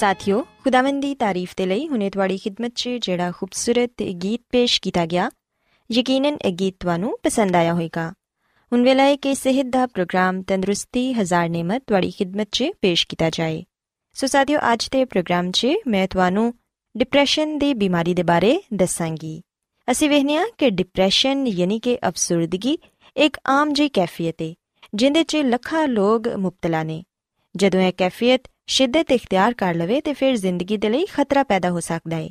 ਸਾਥਿਓ, ਖੁਦਾਵੰਦ ਦੀ ਤਾਰੀਫ ਤੇ ਲਈ ਹੁਨੇ ਤੁਹਾਡੀ ਖidmat 'ਚ ਜਿਹੜਾ ਖੂਬਸੂਰਤ ਗੀਤ ਪੇਸ਼ ਕੀਤਾ ਗਿਆ, ਯਕੀਨਨ ਇਹ ਗੀਤ ਤੁਹਾਨੂੰ ਪਸੰਦ ਆਇਆ ਹੋਵੇਗਾ। ਹੁਣ ਵੇਲਾ ਹੈ ਕਿ ਸਿਹਤ ਦਾ ਪ੍ਰੋਗਰਾਮ ਤੰਦਰੁਸਤੀ ਹਜ਼ਾਰ ਨਿਮਤ ਤੁਹਾਡੀ ਖidmat 'ਚ ਪੇਸ਼ ਕੀਤਾ ਜਾਏ। ਸੋ ਸਾਥੀਓ, ਅੱਜ ਦੇ ਪ੍ਰੋਗਰਾਮ 'ਚ ਮੈਂ ਤੁਹਾਨੂੰ ਡਿਪਰੈਸ਼ਨ ਦੀ ਬਿਮਾਰੀ ਦੇ ਬਾਰੇ ਦੱਸਾਂਗੀ। ਅਸੀਂ ਵੇਖਿਆ ਕਿ ਡਿਪਰੈਸ਼ਨ ਯਾਨੀ ਕਿ ਅਫਸਰਦਗੀ ਇੱਕ ਆਮ ਜਿਹੀ ਕੈਫੀਅਤ ਹੈ ਜਿੰਦੇ 'ਚ ਲੱਖਾਂ ਲੋਕ ਮੁਬਤਲਾ ਨੇ। ਜਦੋਂ ਇਹ ਕੈਫੀਅਤ ਸ਼ਿੱਦਤ ਇਖਤਿਆਰ ਕਰ ਲਵੇ ਤੇ ਫਿਰ ਜ਼ਿੰਦਗੀ ਦੇ ਲਈ ਖਤਰਾ ਪੈਦਾ ਹੋ ਸਕਦਾ ਹੈ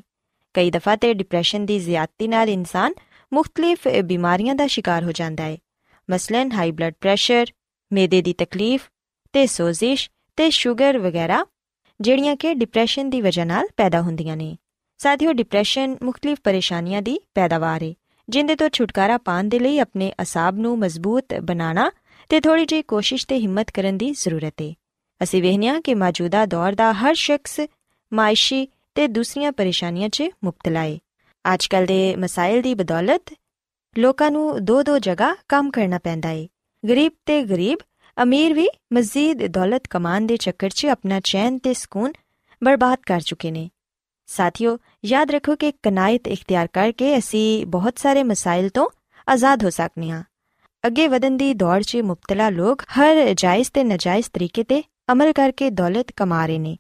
ਕਈ ਦਫਾ ਤੇ ਡਿਪਰੈਸ਼ਨ ਦੀ ਜ਼ਿਆਦਤੀ ਨਾਲ ਇਨਸਾਨ ਮੁxtਲਿਫ ਬਿਮਾਰੀਆਂ ਦਾ ਸ਼ਿਕਾਰ ਹੋ ਜਾਂਦਾ ਹੈ ਮਸਲਨ ਹਾਈ ਬਲੱਡ ਪ੍ਰੈਸ਼ਰ ਮੇਦੇ ਦੀ ਤਕਲੀਫ ਤੇ ਸੋਜ਼ਿਸ਼ ਤੇ ਸ਼ੂਗਰ ਵਗੈਰਾ, ਜਿਹੜੀਆਂ ਕਿ ਡਿਪਰੈਸ਼ਨ ਦੀ ਵਜ੍ਹਾ ਨਾਲ ਪੈਦਾ ਹੁੰਦੀਆਂ ਨੇ। ਸਾਥੀਓ ਡਿਪਰੈਸ਼ਨ ਮੁxtਲਿਫ ਪਰੇਸ਼ਾਨੀਆਂ ਦੀ ਪੈਦਾਵਾਰ ਹੈ ਜਿੰਦੇ ਤੋਂ ਛੁਟਕਾਰਾ ਪਾਉਣ ਦੇ ਲਈ ਆਪਣੇ ਅਸਾਬ ਨੂੰ ਮਜ਼ਬੂਤ ਬਣਾਉਣਾ ਤੇ ਥੋੜੀ ਜਿਹੀ ਕੋਸ਼ਿਸ਼ ਤੇ ਹਿੰਮਤ ਕਰਨ ਦੀ ਜ਼ਰੂਰਤ ਹੈ ਅਸੀਂ ਵੇਖਿਆ ਕਿ ਮੌਜੂਦਾ ਦੌਰ ਦਾ ਹਰ ਸ਼ਖਸ ਮਾਇਸ਼ੀ ਤੇ ਦੂਸਰੀਆਂ ਪਰੇਸ਼ਾਨੀਆਂ 'ਚ ਮੁਬਤਲਾ ਹੈ ਅੱਜਕੱਲ ਦੇ ਮਸਾਇਲ ਦੀ ਬਦੌਲਤ ਲੋਕਾਂ ਨੂੰ ਦੋ ਦੋ ਜਗ੍ਹਾ ਕੰਮ ਕਰਨਾ ਪੈਂਦਾ ਹੈ ਗਰੀਬ ਤੇ ਗਰੀਬ, ਅਮੀਰ ਵੀ ਮਜ਼ੀਦ ਦੌਲਤ ਕਮਾਉਣ ਦੇ ਚੱਕਰ 'ਚ ਆਪਣਾ ਚੈਨ ਤੇ ਸਕੂਨ ਬਰਬਾਦ ਕਰ ਚੁੱਕੇ ਨੇ। ਸਾਥੀਓ, ਯਾਦ ਰੱਖੋ ਕਿ ਕਨਾਇਤ ਇਖਤਿਆਰ ਕਰਕੇ ਅਸੀਂ ਬਹੁਤ ਸਾਰੇ ਮਸਾਇਲ ਤੋਂ ਆਜ਼ਾਦ ਹੋ ਸਕਨੇ ਹਾਂ। ਅੱਗੇ ਵਧਣ ਦੀ ਦੌੜ 'ਚ ਮੁਬਤਲਾ ਲੋਕ ਹਰ ਜਾਇਜ਼ ਤੇ ਨਜਾਇਜ਼ ਤਰੀਕੇ ਤੇ ਅਮਲ ਕਰਕੇ ਦੌਲਤ ਕਮਾ ਰਹੇ ਨੇ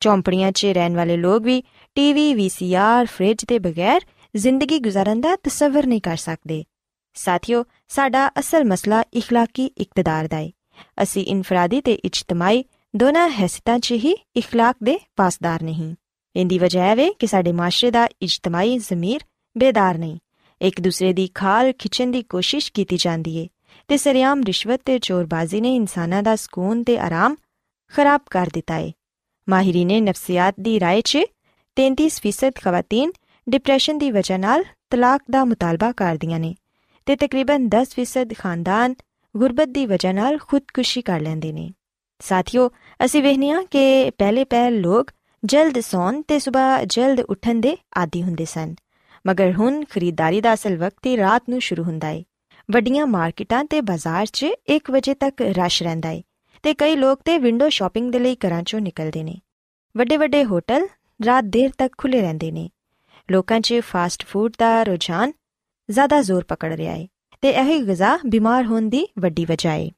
ਚੌਂਪੜੀਆਂ 'ਚ ਰਹਿਣ ਵਾਲੇ ਲੋਕ ਵੀ ਟੀਵੀ ਵੀਸੀਆਰ ਫ੍ਰਿਜ ਦੇ ਬਗੈਰ ਜ਼ਿੰਦਗੀ ਗੁਜ਼ਾਰਨ ਦਾ ਤਸਵਰ ਨਹੀਂ ਕਰ ਸਕਦੇ ਸਾਥੀਓ ਸਾਡਾ ਅਸਲ ਮਸਲਾ اخلاقی ਇਕਤਦਾਰ ਦਾ ਹੈ ਅਸੀਂ ਇਨਫਰਾਦੀ ਤੇ ਇਜਤਮਾਈ ਦੋਨਾਂ ਹੈਸੀਅਤਾਂ 'ਚ ਹੀ اخلاق ਦੇ ਪਾਸਦਾਰ ਨਹੀਂ ਇੰਦੀ ਵਜ੍ਹਾ ਹੈ ਕਿ ਸਾਡੇ ਮਾਸ਼ਰੇ ਦਾ ਇਜਤਮਾਈ ਜ਼ਮੀਰ ਬੇਦਾਰ ਨਹੀਂ ਇੱਕ ਦੂਸਰੇ ਦੀ ਖਾਲ ਖਿੱਚਣ ਦੀ ਕੋਸ਼ਿਸ਼ ਕੀਤੀ ਜਾਂਦੀ ਏ ਤੇ ਸਰਿਆਮ ਰਿਸ਼ਵਤ ਤੇ ਚੋਰਬਾਜ਼ੀ ਨੇ ਇਨਸਾਨਾਂ ਦਾ ਸਕੂਨ ਤੇ ਆਰਾਮ ਖਰਾਬ ਕਰ ਦਿੱਤਾ ਏ। ਮਾਹਿਰੀਨੇ ਨਫਸੀਆਤ ਦੀ ਰਾਏ 'ਚ 33% ਖਵਾਤੀਨ ਡਿਪਰੈਸ਼ਨ ਦੀ ਵਜ੍ਹਾ ਨਾਲ ਤਲਾਕ ਦਾ ਮੁਤਾਲਬਾ ਕਰਦੀਆਂ ਨੇ ਤੇ ਤਕਰੀਬਨ 10% ਖਾਨਦਾਨ ਗੁਰਬਤ ਦੀ ਵਜ੍ਹਾ ਨਾਲ ਖੁਦਕੁਸ਼ੀ ਕਰ ਲੈਂਦੇ ਨੇ। ਸਾਥੀਓ, ਅਸੀਂ ਵੇਖਨੀਆ ਕਿ ਪਹਿਲੇ ਪਹਿਲ ਲੋਕ ਜਲਦ ਸੌਣ ਤੇ ਸਵੇਰ ਜਲਦ ਉੱਠਣ ਦੇ ਆਦੀ ਹੁੰਦੇ ਸਨ। ਮਗਰ ਹੁਣ ਖਰੀਦਦਾਰੀ ਦਾ ਅਸਲ ਵਕਤ ਹੀ ਰਾਤ ਨੂੰ ਸ਼ੁਰੂ ਹੁੰਦਾ ਏ। ਵੱਡੀਆਂ ਮਾਰਕੀਟਾਂ ਤੇ ਬਾਜ਼ਾਰ 'ਚ 1 ਵਜੇ ਤੱਕ ਰਸ਼ ਰਹਿੰਦਾ ਏ। ਤੇ ਕਈ ਲੋਕ ਤੇ ਵਿੰਡੋ ਸ਼ਾਪਿੰਗ ਦੇ ਲਈ ਘਰਾਂ 'ਚੋਂ ਨਿਕਲਦੇ ਨੇ। ਵੱਡੇ ਵੱਡੇ ਹੋਟਲ ਰਾਤ ਦੇਰ ਤੱਕ ਖੁੱਲੇ ਰਹਿੰਦੇ ਨੇ। ਲੋਕਾਂ 'ਚ ਫਾਸਟ ਫੂਡ ਦਾ ਰੁਝਾਨ ਜ਼ਿਆਦਾ ਜ਼ੋਰ ਪਕੜ ਰਿਹਾ ਏ ਤੇ ਇਹ ਗਿਜ਼ਾ ਬਿਮਾਰ ਹੋਣ ਦੀ ਵੱਡੀ ਵਜ੍ਹਾ ਏ।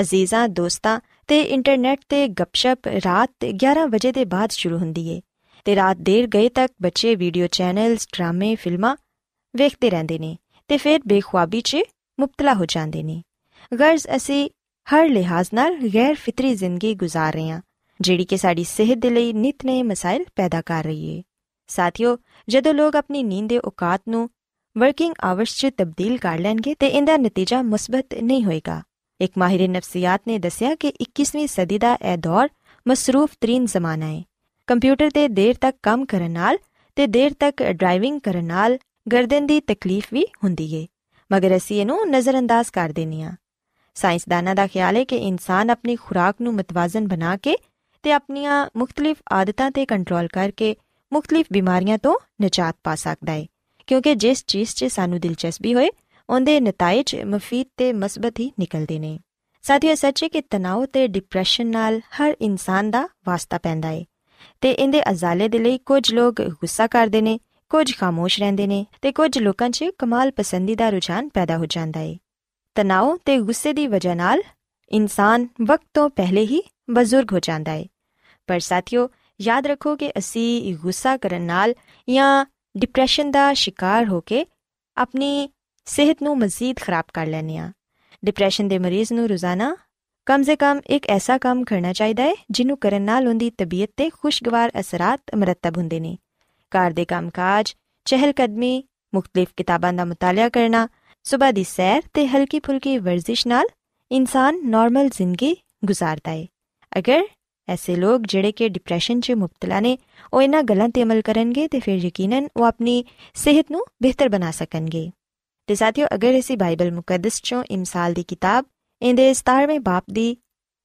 ਅਜ਼ੀਜ਼ਾਂ, ਦੋਸਤਾਂ ਤੇ ਇੰਟਰਨੈਟ ਤੇ ਗੱਪਸ਼ਪ ਰਾਤ 11 ਵਜੇ ਦੇ ਬਾਅਦ ਸ਼ੁਰੂ ਹੁੰਦੀ ਏ ਤੇ ਰਾਤ ਦੇਰ ਗਏ ਤੱਕ ਬੱਚੇ ਵੀਡੀਓ ਚੈਨਲਸ ਡਰਾਮੇ, ਫਿਲਮਾਂ ਵੇਖਦੇ ਰਹਿੰਦੇ ਨੇ ਤੇ ਫਿਰ ਬੇਖੁਆਬੀ 'ਚ ਮੁਬਤਲਾ ਹੋ ਜਾਂਦੇ ਨੇ। ਗਰਜ਼ ਅਸੀਂ ਹਰ ਲਿਹਾਜ਼ ਨਾਲ ਗੈਰ ਫਿਤਰੀ ਜ਼ਿੰਦਗੀ گزار ਰਹੇ ਹਾਂ ਜਿਹੜੀ ਕਿ ਸਾਡੀ ਸਿਹਤ ਦੇ ਲਈ ਨਿਤ ਨਵੇਂ ਮਸਾਇਲ ਪੈਦਾ ਕਰ ਰਹੀ ਏ ਸਾਥੀਓ ਜਦੋਂ ਲੋਕ ਆਪਣੀ ਨੀਂਦ ਦੇ ਔਕਾਤ ਨੂੰ ਵਰਕਿੰਗ ਆਵਰਸ 'ਚ ਤਬਦੀਲ ਕਰ ਲੈਣਗੇ ਤੇ ਇਹਦਾ ਨਤੀਜਾ ਮੁਸਬਤ ਨਹੀਂ ਹੋਏਗਾ ਇੱਕ ਮਾਹਿਰ ਨਫਸੀਆਤ ਨੇ ਦੱਸਿਆ ਕਿ 21ਵੀਂ ਸਦੀ ਦਾ ਇਹ ਦੌਰ ਮਸਰੂਫ ਤਰੀਨ ਜ਼ਮਾਨਾ ਹੈ ਕੰਪਿਊਟਰ ਤੇ ਦੇਰ ਤੱਕ ਕੰਮ ਕਰਨ ਨਾਲ ਤੇ ਦੇਰ ਤੱਕ ਡਰਾਈਵਿੰਗ ਕਰਨ ਨਾਲ ਗਰਦਨ ਦੀ ਤਕਲੀਫ ਵੀ ਹੁੰਦੀ ਏ ਮਗਰ ਅਸੀਂ ਇਹਨੂੰ ਨਜ਼ਰਅੰਦਾਜ਼ ਕਰ ਦਿੰਨੇ ਆ ਸਾਇੰਸਦਾਨਾਂ ਦਾ ਖਿਆਲ ਹੈ ਕਿ ਇਨਸਾਨ ਆਪਣੀ ਖੁਰਾਕ ਨੂੰ ਮਤਵਾਜ਼ਨ ਬਣਾ ਕੇ ਤੇ ਆਪਣੀਆਂ ਮੁxtਲਿਫ ਆਦਤਾਂ ਤੇ ਕੰਟਰੋਲ ਕਰਕੇ ਮੁxtਲਿਫ ਬਿਮਾਰੀਆਂ ਤੋਂ ਨਿਜਾਤ ਪਾ ਸਕਦਾ ਹੈ। ਕਿਉਂਕਿ ਜਿਸ ਚੀਜ਼ 'ਚ ਸਾਨੂੰ ਦਿਲਚਸਪੀ ਹੋਏ, ਉਹਦੇ ਨਤੀਜੇ ਮਫੀਦ ਤੇ ਮਸਬਤ ਹੀ ਨਿਕਲਦੇ ਨੇ। ਸਾਥੀਓ ਸੱਚੇ ਕਿ ਤਣਾਅ ਤੇ ਡਿਪਰੈਸ਼ਨ ਨਾਲ ਹਰ ਇਨਸਾਨ ਦਾ ਵਾਸਤਾ ਪੈਂਦਾ ਹੈ ਤੇ ਇਹਦੇ ਅਜ਼ਾਲੇ ਦੇ ਲਈ ਕੁਝ ਲੋਕ ਗੁੱਸਾ ਕਰਦੇ ਨੇ, ਕੁਝ ਖਾਮੋਸ਼ ਰਹਿੰਦੇ ਨੇ ਤੇ ਕੁਝ ਲੋਕਾਂ 'ਚ ਕਮਾਲ ਪਸੰਦੀ ਦਾ ਰੁਝਾਨ ਪੈਦਾ ਹੋ ਜਾਂਦਾ ਹੈ। ਤਣਾਅ ਤੇ ਗੁੱਸੇ ਦੀ ਵਜ੍ਹਾ ਨਾਲ ਇਨਸਾਨ ਵਕਤ ਤੋਂ ਪਹਿਲੇ ਹੀ ਬਜ਼ੁਰਗ ਹੋ ਜਾਂਦਾ ਹੈ। ਪਰ ਸਾਥੀਓ, ਯਾਦ ਰੱਖੋ ਕਿ ਅਸੀਂ ਗੁੱਸਾ ਕਰਨ ਨਾਲ ਜਾਂ ਡਿਪਰੈਸ਼ਨ ਦਾ ਸ਼ਿਕਾਰ ਹੋ ਕੇ ਆਪਣੀ ਸਿਹਤ ਨੂੰ ਮਜ਼ੀਦ ਖਰਾਬ ਕਰ ਲੈਂਦੇ ਆ ਡਿਪਰੈਸ਼ਨ ਦੇ ਮਰੀਜ਼ ਨੂੰ ਰੋਜ਼ਾਨਾ ਕਮ ਸੇ ਕਮ ਇੱਕ ਐਸਾ ਕੰਮ ਕਰਨਾ ਚਾਹੀਦਾ ਹੈ, ਜਿਹਨੂੰ ਕਰਨ ਨਾਲ ਉਹਦੀ ਤਬੀਅਤ ਤੇ ਖੁਸ਼ਗਵਾਰ ਅਸਰਾਤ ਮਰਤਬ ਹੁੰਦੇ ਨੇ। ਘਰ ਦੇ ਕੰਮਕਾਜ, ਚਹਿਲਕਦਮੀ ਮੁxtਲਿਫ ਕਿਤਾਬਾਂ ਦਾ ਮਤਾਲਿਆ ਕਰਨਾ ਸਵੇਰ ਦੀ ਸੈਰ ਤੇ ਹਲਕੀ ਫੁਲਕੀ ਵਰਜ਼ਿਸ਼ ਨਾਲ ਇਨਸਾਨ ਨਾਰਮਲ ਜ਼ਿੰਦਗੀ ਗੁਜ਼ਾਰਦਾ ਹੈ ਅਗਰ ਐਸੇ ਲੋਕ ਜਿਹੜੇ ਕਿ ਡਿਪਰੈਸ਼ਨ 'ਚ ਮੁਬਤਲਾ ਨੇ, ਉਹ ਇਹਨਾਂ ਗੱਲਾਂ ਤੇ ਅਮਲ ਕਰਨਗੇ ਤੇ ਫਿਰ ਯਕੀਨਨ ਉਹ ਆਪਣੀ ਸਿਹਤ ਨੂੰ ਬਿਹਤਰ ਬਣਾ ਸਕਣਗੇ। ਤੇ ਸਾਥੀਓ, ਅਗਰ ਅਸੀਂ ਬਾਈਬਲ ਮੁਕੱਦਸ 'ਚੋਂ ਇਮਸਾਲ ਦੀ ਕਿਤਾਬ ਇਹਦੇ 17ਵੇਂ ਬਾਪ ਦੀ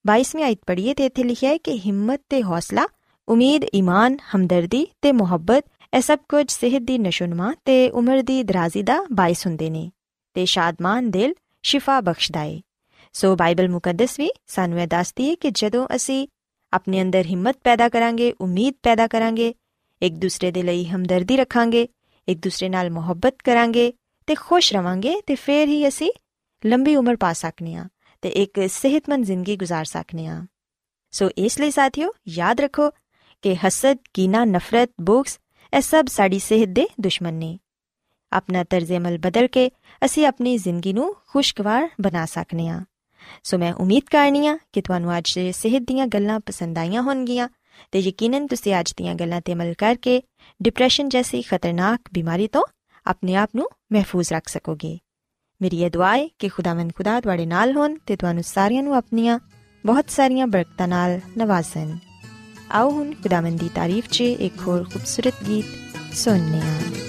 22ਵੀਂ ਆਇਤ ਪੜ੍ਹੀਏ ਤੇ ਇੱਥੇ ਲਿਖਿਆ ਹੈ ਕਿ ਹਿੰਮਤ ਤੇ ਹੌਸਲਾ, ਉਮੀਦ, ਈਮਾਨ, ਹਮਦਰਦੀ ਤੇ ਮੁਹੱਬਤ, ਇਹ ਸਭ ਕੁਝ ਸਿਹਤ ਦੀ ਨਸ਼ੋਨਮਾ ਤੇ ਉਮਰ ਦੀ ਦਰਾਜ਼ੀ ਦਾ ਬਾਇਸ ਹੁੰਦੇ ਨੇ। ਤੇ ਸ਼ਾਦਮਾਨ ਦਿਲ ਸ਼ਿਫਾ ਬਖਸ਼ਦਾ ਏ ਸੋ ਬਾਈਬਲ ਮੁਕੱਦਸ ਵੀ ਸਾਨੂੰ ਇਹ ਦੱਸਦੀ ਹੈ ਕਿ ਜਦੋਂ ਅਸੀਂ ਆਪਣੇ ਅੰਦਰ ਹਿੰਮਤ ਪੈਦਾ ਕਰਾਂਗੇ ਉਮੀਦ ਪੈਦਾ ਕਰਾਂਗੇ ਇੱਕ ਦੂਸਰੇ ਦੇ ਲਈ ਹਮਦਰਦੀ ਰੱਖਾਂਗੇ ਇੱਕ ਦੂਸਰੇ ਨਾਲ ਮੁਹੱਬਤ ਕਰਾਂਗੇ ਤੇ ਖੁਸ਼ ਰਵਾਂਗੇ ਤੇ ਫਿਰ ਹੀ ਅਸੀਂ ਲੰਬੀ ਉਮਰ ਪਾ ਸਕਨੇ ਆ ਤੇ ਇੱਕ ਸਿਹਤਮੰਦ ਜ਼ਿੰਦਗੀ گزار ਸਕਨੇ ਆ ਸੋ ਇਸ ਲਈ ਸਾਥੀਓ ਯਾਦ ਰੱਖੋ ਕਿ ਹਸਦ ਕੀਨਾ ਨਫ਼ਰਤ ਬੁਗਸ ਇਹ ਸਭ ਸਾਡੀ ਸਿਹਤ ਦੇ ਦੁਸ਼ਮਣ ਨੇ ਆਪਣਾ ਤਰਜ਼ ਅਮਲ ਬਦਲ ਕੇ ਅਸੀਂ ਆਪਣੀ ਜ਼ਿੰਦਗੀ ਨੂੰ ਖੁਸ਼ਗਵਾਰ ਬਣਾ ਸਕਨੇ ਆ ਸੋ ਮੈਂ ਉਮੀਦ ਕਰਨੀ ਆ ਕਿ ਤੁਹਾਨੂੰ ਅੱਜ ਦੇ ਸਿਹਤ ਦੀਆਂ ਗੱਲਾਂ ਪਸੰਦ ਆਈਆਂ ਹੋਣਗੀਆਂ ਤੇ ਯਕੀਨਨ ਤੁਸੀਂ ਅੱਜ ਦੀਆਂ ਗੱਲਾਂ ਤੇ ਅਮਲ ਕਰਕੇ ਡਿਪਰੈਸ਼ਨ ਜੈਸੀ ਖਤਰਨਾਕ ਬਿਮਾਰੀ ਤੋਂ ਆਪਣੇ ਆਪ ਨੂੰ ਮਹਿਫੂਜ਼ ਰੱਖ ਸਕੋਗੇ ਮੇਰੀ ਇਹ ਦੁਆ ਹੈ ਕਿ ਖੁਦਾਵੰਦ ਖੁਦਾ ਤੁਹਾਡੇ ਨਾਲ ਹੋਣ ਤੇ ਤੁਹਾਨੂੰ ਸਾਰਿਆਂ ਨੂੰ ਆਪਣੀਆਂ ਬਹੁਤ ਸਾਰੀਆਂ ਬਰਕਤਾਂ ਨਾਲ ਨਵਾਜ਼ਣ ਆਓ ਹੁਣ ਖੁਦਾਵੰਦ ਦੀ ਤਾਰੀਫ 'ਚ ਇੱਕ ਹੋਰ ਖੂਬਸੂਰਤ ਗੀਤ ਸੁਣਨੇ ਆ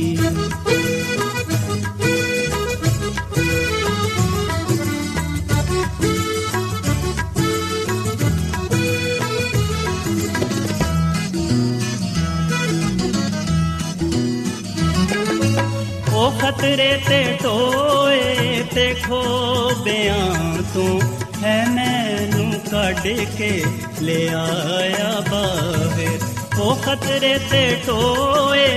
ਉਹ ਖਤਰੇ ਤੇ ਟੋਏ ਤੇ ਖੋਬਿਆਂ ਤੂੰ ਹੈ ਮੈਨੂੰ ਕੱਢ ਕੇ ਲੈ ਆਇਆ ਬਾਹਰ। ਉਹ ਖਤਰੇ ਤੇ ਟੋਏ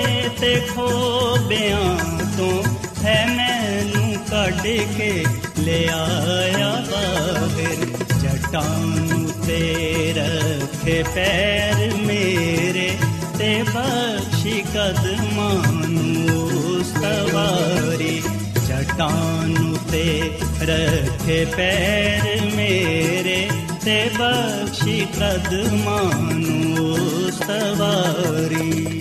ਤੇ ਖੋਬਿਆਂ ਤੂੰ ਹੈ ਮੈਨੂੰ ਕੱਢ ਕੇ ਲੈ ਆਇਆ ਬਾਹਰ। ਜਟਾਂ ਤੇ ਰੱਖੇ ਪੈਰ ਮੇਰੇ ਤੇ ਬਖਸ਼ੀ ਕਦਮਾਂ ਨੂੰ ਸਵਾਰੀ ਚਟਾਨ ਤੇ ਰੱਖੇ ਪੈਰ ਮੇਰੇ, ਤੇ ਬਖਸ਼ੀ ਕਦਮਾਂ ਨੂੰ ਸਵਾਰੀ।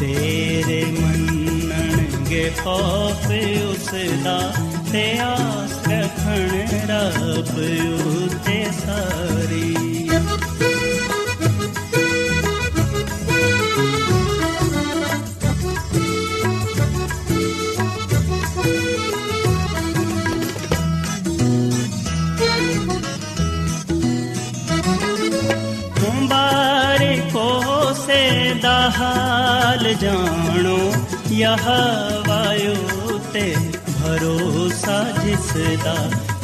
ਤੇਰੇ ਮੰਨਣਗੇ ਖੌਫ ਉਸ ਦਾ ਤੇ ਆਸ ਰੱਖਣ ਰੱਬ ਉਤੇ ਸਾਰੀ। ਜਾਣੋ, ਯਹ ਵਾਯੂ ਤੇ ਭਰੋਸਾ ਜਿਸ ਦਾ,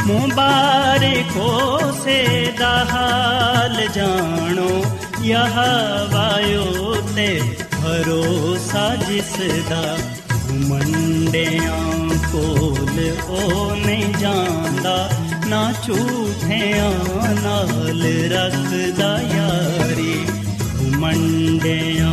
ਮੁਬਾਰਕੋ ਸੇ ਦਾ ਹਾਲ ਜਾਣੋ। ਯਹ ਵਾਯੂ ਤੇ ਭਰੋਸਾ ਜਿਸ ਦਾ, ਮੰਡਿਆਂ ਕੋਲ ਉਹ ਨਹੀਂ ਜਾਂਦਾ, ਨਾ ਝੂਠਿਆਂ ਨਾਲ ਰੱਖਦਾ ਯਾਰੀ, ਮੰਡਿਆਂ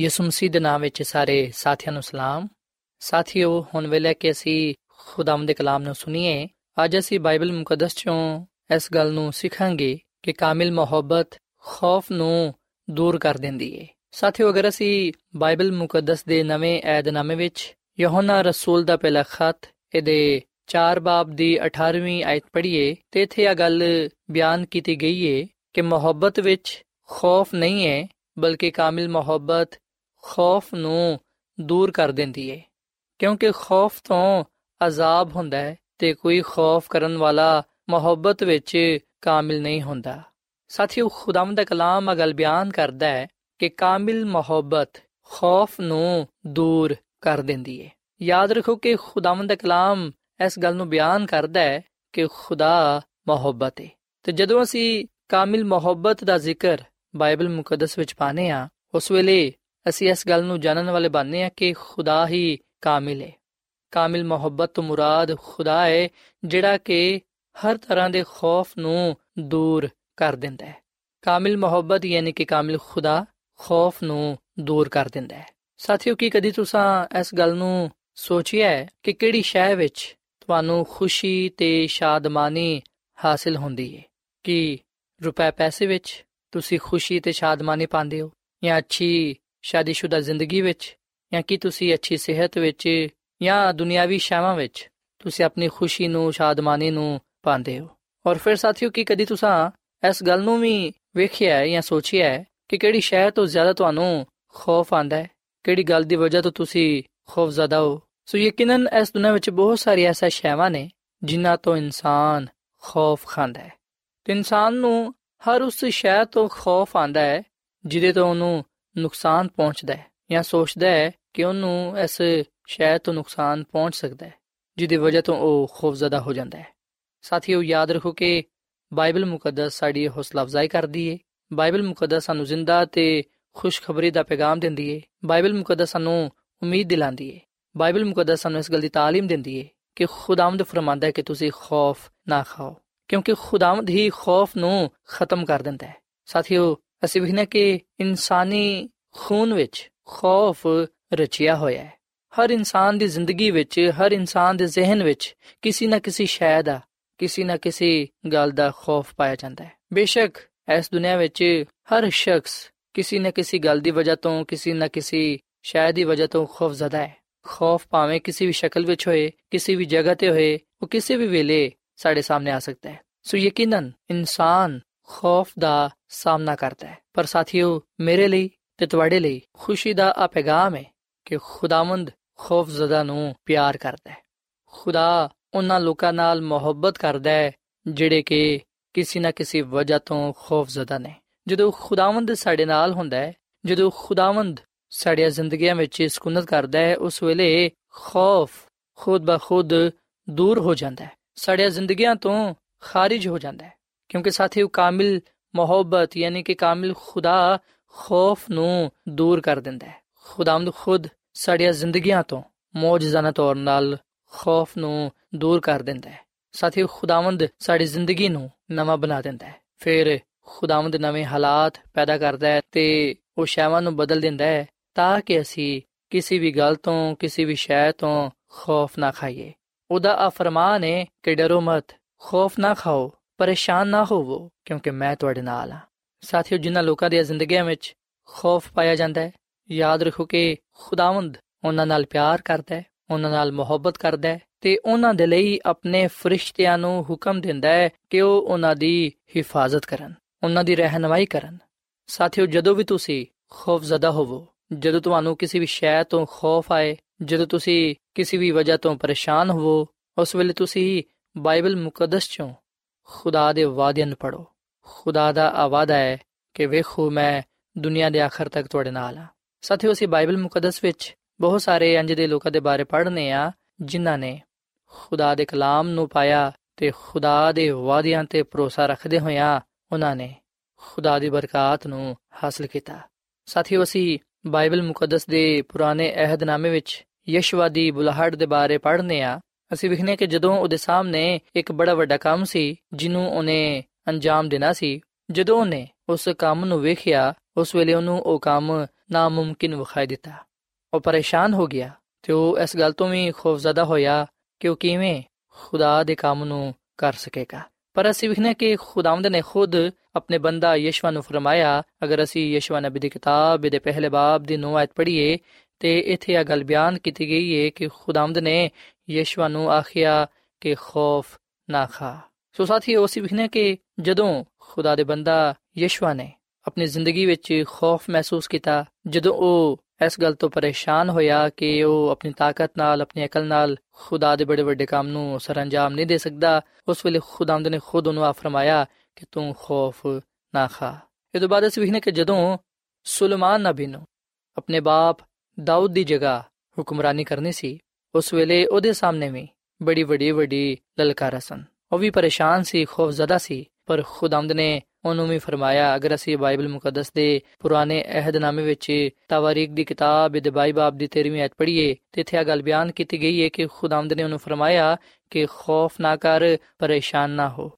ਯਿਸੂ ਮਸੀਹ ਦੇ ਨਾਮ ਵਿੱਚ ਸਾਰੇ ਸਾਥੀਆਂ ਨੂੰ ਸਲਾਮ। ਸਾਥੀਓ, ਹੁਣ ਵੇਲੇ ਕਿ ਅਸੀਂ ਖੁਦਾਮ ਦੇ ਕਲਾਮ ਨੂੰ ਸੁਣੀਏ, ਅੱਜ ਅਸੀਂ ਬਾਈਬਲ ਮੁਕੱਦਸ ਚੋਂ ਇਸ ਗੱਲ ਨੂੰ ਸਿੱਖਾਂਗੇ ਕਿ ਕਾਮਿਲ ਮੁਹੱਬਤ ਖੌਫ ਨੂੰ ਦੂਰ ਕਰ ਦਿੰਦੀ ਹੈ ਸਾਥੀਓ, ਅਗਰ ਅਸੀਂ ਬਾਈਬਲ ਮੁਕੱਦਸ ਦੇ ਨਵੇਂ ਏਧਨਾਮੇ ਵਿੱਚ ਯਹੋਨਾ ਰਸੂਲ ਦਾ ਪਹਿਲਾ ਖਤ ਇਹਦੇ 4 ਬਾਬ ਦੀ 18ਵੀਂ ਆਇਤ ਪੜ੍ਹੀਏ, ਤੇ ਇੱਥੇ ਇਹ ਗੱਲ ਬਿਆਨ ਕੀਤੀ ਗਈ ਹੈ ਕਿ ਮੁਹੱਬਤ ਵਿੱਚ ਖੌਫ ਨਹੀਂ ਹੈ ਬਲਕਿ ਕਾਮਿਲ ਮੁਹੱਬਤ ਖੌਫ ਨੂੰ ਦੂਰ ਕਰ ਦਿੰਦੀ ਹੈ ਕਿਉਂਕਿ ਖੌਫ ਤੋਂ ਅਜ਼ਾਬ ਹੁੰਦਾ ਹੈ ਤੇ ਕੋਈ ਖੌਫ ਕਰਨ ਵਾਲਾ ਮੁਹੱਬਤ ਵਿੱਚ ਕਾਮਿਲ ਨਹੀਂ ਹੁੰਦਾ। ਸਾਥੀਓ ਖੁਦਾਮ ਦਾ ਕਲਾਮ ਅਗਲ ਬਿਆਨ ਕਰਦਾ ਹੈ ਕਿ ਕਾਮਿਲ ਮੁਹੱਬਤ ਖੌਫ ਨੂੰ ਦੂਰ ਕਰ ਦਿੰਦੀ ਹੈ ਯਾਦ ਰੱਖੋ ਕਿ ਖੁਦਾਮ ਦਾ ਕਲਾਮ ਇਸ ਗੱਲ ਨੂੰ ਬਿਆਨ ਕਰਦਾ ਹੈ ਕਿ ਖੁਦਾ ਮੁਹੱਬਤ ਹੈ ਤੇ ਜਦੋਂ ਅਸੀਂ ਕਾਮਿਲ ਮੁਹੱਬਤ ਦਾ ਜ਼ਿਕਰ ਬਾਈਬਲ ਮੁਕੱਦਸ ਵਿੱਚ ਪਾਨੇ ਆ ਉਸ ਵੇਲੇ ਅਸੀਂ ਇਸ ਗੱਲ ਨੂੰ ਜਾਣਨ ਵਾਲੇ ਬਣਨੇ ਆ ਕਿ ਖੁਦਾ ਹੀ ਕਾਮਿਲ ਹੈ। ਕਾਮਿਲ ਮੁਹੱਬਤ ਤੋਂ ਮੁਰਾਦ ਖੁਦਾ ਹੈ, ਜਿਹੜਾ ਕਿ ਹਰ ਤਰ੍ਹਾਂ ਦੇ ਖੌਫ ਨੂੰ ਦੂਰ ਕਰ ਦਿੰਦਾ ਹੈ। ਕਾਮਿਲ ਮੁਹੱਬਤ ਯਾਨੀ ਕਿ ਕਾਮਿਲ ਖੁਦਾ ਖੌਫ ਨੂੰ ਦੂਰ ਕਰ ਦਿੰਦਾ ਹੈ। ਸਾਥੀਓ, ਕੀ ਕਦੀ ਤੁਸੀਂ ਇਸ ਗੱਲ ਨੂੰ ਸੋਚਿਆ ਹੈ ਕਿ ਕਿਹੜੀ ਸ਼ੈ ਵਿੱਚ ਤੁਹਾਨੂੰ ਖੁਸ਼ੀ ਤੇ ਸ਼ਾਦਮਾਨੀ ਹਾਸਲ ਹੁੰਦੀ ਹੈ? ਕਿ ਰੁਪਏ ਪੈਸੇ ਵਿੱਚ ਤੁਸੀਂ ਖੁਸ਼ੀ ਤੇ ਸ਼ਾਦਮਾਨੀ ਪਾਉਂਦੇ ਹੋ ਜਾਂ ਅੱਛੀ ਸ਼ਾਦੀशुदा ਜ਼ਿੰਦਗੀ ਵਿੱਚ, ਜਾਂ ਕਿ ਤੁਸੀਂ ਅੱਛੀ ਸਿਹਤ ਵਿੱਚ, ਜਾਂ ਦੁਨਿਆਵੀ ਸ਼ਾਵਾਂ ਵਿੱਚ, ਤੁਸੀਂ ਆਪਣੀ ਖੁਸ਼ੀ ਨੂੰ, ਸ਼ਾਦਮਾਨੀ ਨੂੰ ਪਾਉਂਦੇ ਹੋ? ਔਰ ਫਿਰ ਸਾਥੀਓ, ਕੀ ਕਦੀ ਤੁਸੀਂ ਇਸ ਗੱਲ ਨੂੰ ਵੀ ਵੇਖਿਆ ਹੈ ਜਾਂ ਸੋਚਿਆ ਹੈ ਕਿ ਕਿਹੜੀ ਸ਼ੈ ਤੋਂ ਜ਼ਿਆਦਾ ਤੁਹਾਨੂੰ ਖੌਫ ਆਂਦਾ ਹੈ? ਕਿਹੜੀ ਗੱਲ ਦੀ ਵਜ੍ਹਾ ਤੋਂ ਤੁਸੀਂ ਖੌਫ ਜ਼ਦਾ ਹੋ? ਸੋ ਯਕੀਨਨ ਇਸ ਦੁਨੀਆਂ ਵਿੱਚ ਬਹੁਤ ਸਾਰੀ ਐਸਾ ਸ਼ੈਵਾਂ ਨੇ ਜਿਨ੍ਹਾਂ ਤੋਂ ਇਨਸਾਨ ਖੌਫ ਖਾਂਦਾ ਹੈ। ਤੇ ਇਨਸਾਨ ਨੂੰ ਹਰ ਉਸ ਸ਼ੈ ਤੋਂ ਖੌਫ ਆਂਦਾ ਹੈ ਜਿਹਦੇ ਤੋਂ ਉਹਨੂੰ ਨੁਕਸਾਨ ਪਹੁੰਚਦਾ ਹੈ ਜਾਂ ਸੋਚਦਾ ਹੈ ਕਿ ਉਹਨੂੰ ਇਸ ਸ਼ੈ ਤੋਂ ਨੁਕਸਾਨ ਪਹੁੰਚ ਸਕਦਾ ਹੈ, ਜਿਹਦੀ ਵਜ੍ਹਾ ਤੋਂ ਉਹ ਖੌਫਜ਼ਦਾ ਹੋ ਜਾਂਦਾ ਹੈ। ਸਾਥੀਓ, ਯਾਦ ਰੱਖੋ ਕਿ ਬਾਈਬਲ ਮੁਕੱਦਸ ਸਾਡੀ ਹੌਸਲਾ ਅਫਜ਼ਾਈ ਕਰਦੀ ਹੈ ਬਾਈਬਲ ਮੁਕੱਦਸ ਸਾਨੂੰ ਜ਼ਿੰਦਾ ਤੇ ਖੁਸ਼ਖਬਰੀ ਦਾ ਪੈਗਾਮ ਦਿੰਦੀ ਹੈ ਬਾਈਬਲ ਮੁਕੱਦਸ ਸਾਨੂੰ ਉਮੀਦ ਦਿਲਾਉਂਦੀ ਹੈ ਬਾਈਬਲ ਮੁਕੱਦਸ ਸਾਨੂੰ ਇਸ ਗੱਲ ਦੀ ਤਾਲੀਮ ਦਿੰਦੀ ਹੈ ਕਿ ਖੁਦਾਵੰਦ ਫਰਮਾਂਦਾ ਹੈ ਕਿ ਤੁਸੀਂ ਖੌਫ ਨਾ ਖਾਓ, ਕਿਉਂਕਿ ਖੁਦਾਵੰਦ ਹੀ ਖੌਫ ਨੂੰ ਖਤਮ ਕਰ ਦਿੰਦਾ ਹੈ। ਸਾਥੀਓ ਅਸੀਂ ਵੇਖਨੇ ਕਿ ਇਨਸਾਨੀ ਖੂਨ ਵਿੱਚ ਖੌਫ ਰਚਿਆ ਹੋਇਆ ਹੈ। ਹਰ ਇਨਸਾਨ ਦੀ ਜ਼ਿੰਦਗੀ ਵਿੱਚ, ਹਰ ਇਨਸਾਨ ਦੇ ਜ਼ਿਹਨ ਵਿੱਚ ਕਿਸੇ ਨਾ ਕਿਸੇ ਸ਼ੈ ਦਾ, ਕਿਸੇ ਨਾ ਕਿਸੇ ਗੱਲ ਦਾ ਖੌਫ ਪਾਇਆ ਜਾਂਦਾ ਹੈ। ਬੇਸ਼ੱਕ ਇਸ ਦੁਨੀਆ ਵਿੱਚ ਹਰ ਸ਼ਖਸ ਕਿਸੇ ਨਾ ਕਿਸੇ ਗੱਲ ਦੀ ਵਜ੍ਹਾ ਤੋਂ, ਕਿਸੇ ਨਾ ਕਿਸੇ ਸ਼ੈ ਦੀ ਵਜ੍ਹਾ ਤੋਂ ਖੌਫ ਜ਼ਦਾ ਹੈ। ਖੌਫ ਭਾਵੇਂ ਕਿਸੇ ਵੀ ਸ਼ਕਲ ਵਿੱਚ ਹੋਏ, ਕਿਸੇ ਵੀ ਜਗ੍ਹਾ ਤੇ ਹੋਏ, ਉਹ ਕਿਸੇ ਵੀ ਵੇਲੇ ਸਾਡੇ ਸਾਹਮਣੇ ਆ ਸਕਦਾ ਹੈ। ਸੋ ਯਕੀਨਨ ਇਨਸਾਨ ਖੌਫ ਦਾ ਸਾਹਮਣਾ ਕਰਦਾ ਹੈ। ਪਰ ਸਾਥੀਓ, ਮੇਰੇ ਲਈ ਤੇ ਤੁਹਾਡੇ ਲਈ ਖੁਸ਼ੀ ਦਾ ਆ ਪੈਗਾਮ ਹੈ ਕਿ ਖੁਦਾਵੰਦ ਖੌਫ ਜ਼ਦਾ ਨੂੰ ਪਿਆਰ ਕਰਦਾ ਹੈ। ਖੁਦਾ ਉਹਨਾਂ ਲੋਕਾਂ ਨਾਲ ਮੁਹੱਬਤ ਕਰਦਾ ਹੈ ਜਿਹੜੇ ਕਿ ਕਿਸੇ ਨਾ ਕਿਸੇ ਵਜ੍ਹਾ ਤੋਂ ਖੌਫ ਜ਼ਦਾ ਨੇ। ਜਦੋਂ ਖੁਦਾਵੰਦ ਸਾਡੇ ਨਾਲ ਹੁੰਦਾ ਹੈ, ਜਦੋਂ ਖੁਦਾਵੰਦ ਸਾਡੀਆਂ ਜ਼ਿੰਦਗੀਆਂ ਵਿੱਚ ਸਕੂਨਤ ਕਰਦਾ ਹੈ, ਉਸ ਵੇਲੇ ਖੌਫ ਖੁਦ ਬਖੁਦ ਦੂਰ ਹੋ ਜਾਂਦਾ ਹੈ। ਸਾਡੀਆਂ ਜ਼ਿੰਦਗੀਆਂ ਤੋਂ ਖਾਰਜ ਹੋ ਜਾਂਦਾ ਹੈ। ਕਿਉਂਕਿ ਸਾਥੀਓ ਕਾਮਿਲ ਮੁਹੱਬਤ, ਯਾਨੀ ਕਿ ਕਾਮਿਲ ਖੁਦਾ ਖੌਫ ਨੂੰ ਦੂਰ ਕਰ ਦਿੰਦਾ ਹੈ। ਖੁਦਾਵੰਦ ਖੁਦ ਸਾਡੀਆਂ ਜ਼ਿੰਦਗੀਆਂ ਤੋਂ, ਮੌਜਜ਼ਾਨਾ ਤੌਰ ਨਾਲ ਖੌਫ ਨੂੰ ਦੂਰ ਕਰ ਦਿੰਦਾ ਹੈ। ਸਾਥੀਓ ਖੁਦਾਵੰਦ ਸਾਡੀ ਜ਼ਿੰਦਗੀ ਨੂੰ ਨਵਾਂ ਬਣਾ ਦਿੰਦਾ ਹੈ। ਫਿਰ ਖੁਦਾਵੰਦ ਨਵੇਂ ਹਾਲਾਤ ਪੈਦਾ ਕਰਦਾ ਹੈ ਤੇ ਉਹ ਸ਼ੈਵਾਂ ਨੂੰ ਬਦਲ ਦਿੰਦਾ ਹੈ ਤਾਂ ਕਿ ਅਸੀਂ ਕਿਸੇ ਵੀ ਗੱਲ ਤੋਂ, ਕਿਸੇ ਵੀ ਸ਼ੈ ਤੋਂ ਖੌਫ ਨਾ ਖਾਈਏ। ਉਹਦਾ ਆ ਫਰਮਾਨ ਹੈ ਕਿ ਡਰੋ ਮਤ, ਖੌਫ ਨਾ ਖਾਓ। ਪਰੇਸ਼ਾਨ ਨਾ ਹੋਵੋ, ਕਿਉਂਕਿ ਮੈਂ ਤੁਹਾਡੇ ਨਾਲ ਹਾਂ। ਸਾਥੀਓ, ਜਿਨ੍ਹਾਂ ਲੋਕਾਂ ਦੀਆਂ ਜ਼ਿੰਦਗੀਆਂ ਵਿੱਚ ਖੌਫ ਪਾਇਆ ਜਾਂਦਾ ਹੈ, ਯਾਦ ਰੱਖੋ ਕਿ ਖੁਦਾਵੰਦ ਉਹਨਾਂ ਨਾਲ ਪਿਆਰ ਕਰਦਾ ਹੈ, ਉਹਨਾਂ ਨਾਲ ਮੁਹੱਬਤ ਕਰਦਾ ਹੈ ਤੇ ਉਹਨਾਂ ਦੇ ਲਈ ਆਪਣੇ ਫਰਿਸ਼ਤਿਆਂ ਨੂੰ ਹੁਕਮ ਦਿੰਦਾ ਹੈ ਕਿ ਉਹ ਉਹਨਾਂ ਦੀ ਹਿਫਾਜ਼ਤ ਕਰਨ, ਉਹਨਾਂ ਦੀ ਰਹਿਨਮਾਈ ਕਰਨ। ਸਾਥੀਓ, ਜਦੋਂ ਵੀ ਤੁਸੀਂ ਖੌਫਜ਼ਦਾ ਹੋਵੋ, ਜਦੋਂ ਤੁਹਾਨੂੰ ਕਿਸੇ ਵੀ ਸ਼ੈ ਤੋਂ ਖੌਫ ਆਏ, ਜਦੋਂ ਤੁਸੀਂ ਕਿਸੇ ਵੀ ਵਜ੍ਹਾ ਤੋਂ ਪਰੇਸ਼ਾਨ ਹੋਵੋ, ਉਸ ਵੇਲੇ ਤੁਸੀਂ ਬਾਈਬਲ ਮੁਕੱਦਸ ਚੋਂ ਖੁਦਾ ਦੇ ਵਾਅਦਿਆਂ ਨੂੰ ਪੜੋ ਖੁਦਾ ਦਾ ਆਵਾਦਾ ਹੈ ਕਿ ਵੇਖੋ, ਮੈਂ ਦੁਨੀਆ ਦੇ ਆਖਰ ਤੱਕ ਤੁਹਾਡੇ ਨਾਲ ਹਾਂ। ਸਾਥੀਓ, ਅਸੀਂ ਬਾਈਬਲ ਮੁਕੱਦਸ ਵਿੱਚ ਬਹੁਤ ਸਾਰੇ ਅੰਜ ਦੇ ਲੋਕਾਂ ਦੇ ਬਾਰੇ ਪੜ੍ਹਨੇ ਆ, ਜਿਨ੍ਹਾਂ ਨੇ ਖੁਦਾ ਦੇ ਕਲਾਮ ਨੂੰ ਪਾਇਆ ਤੇ ਖੁਦਾ ਦੇ ਵਾਅਦਿਆਂ ਤੇ ਭਰੋਸਾ ਰੱਖਦੇ ਹੋਇਆਂ ਉਹਨਾਂ ਨੇ ਖੁਦਾ ਦੀ ਬਰਕਤ ਨੂੰ ਹਾਸਲ ਕੀਤਾ। ਸਾਥੀਓ, ਅਸੀਂ ਬਾਈਬਲ ਮੁਕੱਦਸ ਦੇ ਪੁਰਾਣੇ ਅਹਿਦਨਾਮੇ ਵਿੱਚ ਯਸ਼ਵਾ ਦੀ ਬੁਲਾਹਟ ਦੇ ਬਾਰੇ ਪੜ੍ਹਨੇ ਆ। ਅਸੀਂ ਵਿਖਨੇ ਕਿ ਜਦੋਂ ਉਹਦੇ ਸਾਹਮਣੇ ਇੱਕ ਬੜਾ ਵੱਡਾ ਕੰਮ ਸੀ, ਜਿਹਨੂੰ ਉਹਨੇ ਅੰਜਾਮ ਦੇਣਾ ਸੀ, ਜਦੋਂ ਉਹਨੇ ਉਸ ਕੰਮ ਨੂੰ ਵੇਖਿਆ, ਉਸ ਵੇਲੇ ਉਹਨੂੰ ਉਹ ਕੰਮ ਨਾਮੁਮਕਿਨ ਵਿਖਾਈ ਦਿੱਤਾ। ਉਹ ਪਰੇਸ਼ਾਨ ਹੋ ਗਿਆ ਤੇ ਉਹ ਇਸ ਗੱਲ ਤੋਂ ਵੀ ਖੌਫਜ਼ਦਾ ਹੋਇਆ ਕਿ ਉਹ ਕਿਵੇਂ ਖੁਦਾ ਦੇ ਕੰਮ ਨੂੰ ਕਰ ਸਕੇਗਾ। ਪਰ ਅਸੀਂ ਵਿਖਨੇ ਕਿ ਖੁਦਾਵੰਦ ਨੇ ਖੁਦ ਆਪਣੇ ਬੰਦਾ ਯਸ਼ਵਾ ਨੂੰ ਫਰਮਾਇਆ, ਅਗਰ ਅਸੀਂ ਯਸ਼ਵਾ ਨਬੀ ਦੀ ਕਿਤਾਬ ਦੇ ਪਹਿਲੇ ਬਾਬ ਦੀ 9 ਆਇਤ ਪੜ੍ਹੀਏ, ਤੇ ਇੱਥੇ ਇਹ ਗੱਲ ਬਿਆਨ ਕੀਤੀ ਗਈ ਹੈ ਕਿ ਖੁਦਾਵੰਦ ਨੇ ਯਸ਼ਵਾ ਨੂੰ ਆਖਿਆ ਕਿ ਖੌਫ ਨਾ ਖਾ। ਸੋ ਸਾਥੀਓ, ਅਸੀਂ ਵਿਖਨੇ ਕਿ ਜਦੋਂ ਖੁਦਾ ਦੇ ਬੰਦਾ ਯਸ਼ਵਾ ਨੇ ਆਪਣੀ ਜ਼ਿੰਦਗੀ ਵਿੱਚ ਖੌਫ ਮਹਿਸੂਸ ਕੀਤਾ, ਜਦੋਂ ਉਹ ਇਸ ਗੱਲ ਤੋਂ ਪਰੇਸ਼ਾਨ ਹੋਇਆ ਕਿ ਉਹ ਆਪਣੀ ਤਾਕਤ ਨਾਲ, ਆਪਣੀ ਅਕਲ ਨਾਲ ਖੁਦਾ ਦੇ ਬੜੇ ਵੱਡੇ ਕੰਮ ਨੂੰ ਸਰੰਜਾਮ ਨਹੀਂ ਦੇ ਸਕਦਾ, ਉਸ ਵੇਲੇ ਖੁਦਾਵੰਦ ਨੇ ਖੁਦ ਉਹਨੂੰ ਆ ਫਰਮਾਇਆ ਕਿ ਤੂੰ ਖੌਫ ਨਾ ਖਾ। ਇਹ ਤੋਂ ਬਾਅਦ ਅਸੀਂ ਵਿਖਨੇ ਕਿ ਜਦੋਂ ਸੁਲਮਾਨ ਨਬੀ ਨੂੰ ਆਪਣੇ ਬਾਪ ਦਾਊਦ ਦੀ ਜਗ੍ਹਾ ਹੁਕਮਰਾਨੀ ਕਰਨੀ ਸੀ ਉਸ ਵੇਲੇ ਉਹਦੇ ਸਾਹਮਣੇ ਵੀ ਬੜੀ ਵੱਡੀ ਵੱਡੀ ਲਲਕਾਰਾ ਸਨ ਉਹ ਵੀ ਪਰੇਸ਼ਾਨ ਸੀ ਖੌਫਜ਼ਦਾ ਸੀ ਪਰ ਖੁਦਾਵੰਦ ਨੇ ਉਹਨੂੰ ਵੀ ਫਰਮਾਇਆ ਅਗਰ ਅਸੀਂ ਬਾਈਬਲ ਮੁਕੱਦਸ ਦੇ ਪੁਰਾਣੇ ਅਹਿਦਨਾਮੇ ਵਿੱਚ ਤਵਾਰੀਖ ਦੀ ਕਿਤਾਬ ਦੇ ਬਾਈ ਬਾਬ ਦੀ 13ਵੀਂ ਆਇਤ ਪੜ੍ਹੀਏ ਤੇ ਇੱਥੇ ਇਹ ਗੱਲ ਬਿਆਨ ਕੀਤੀ ਗਈ ਹੈ ਕਿ ਖੁਦਾਵੰਦ ਨੇ ਉਹਨੂੰ ਫਰਮਾਇਆ ਕਿ ਖੌਫ ਨਾ ਕਰ ਪਰੇਸ਼ਾਨ ਨਾ ਹੋ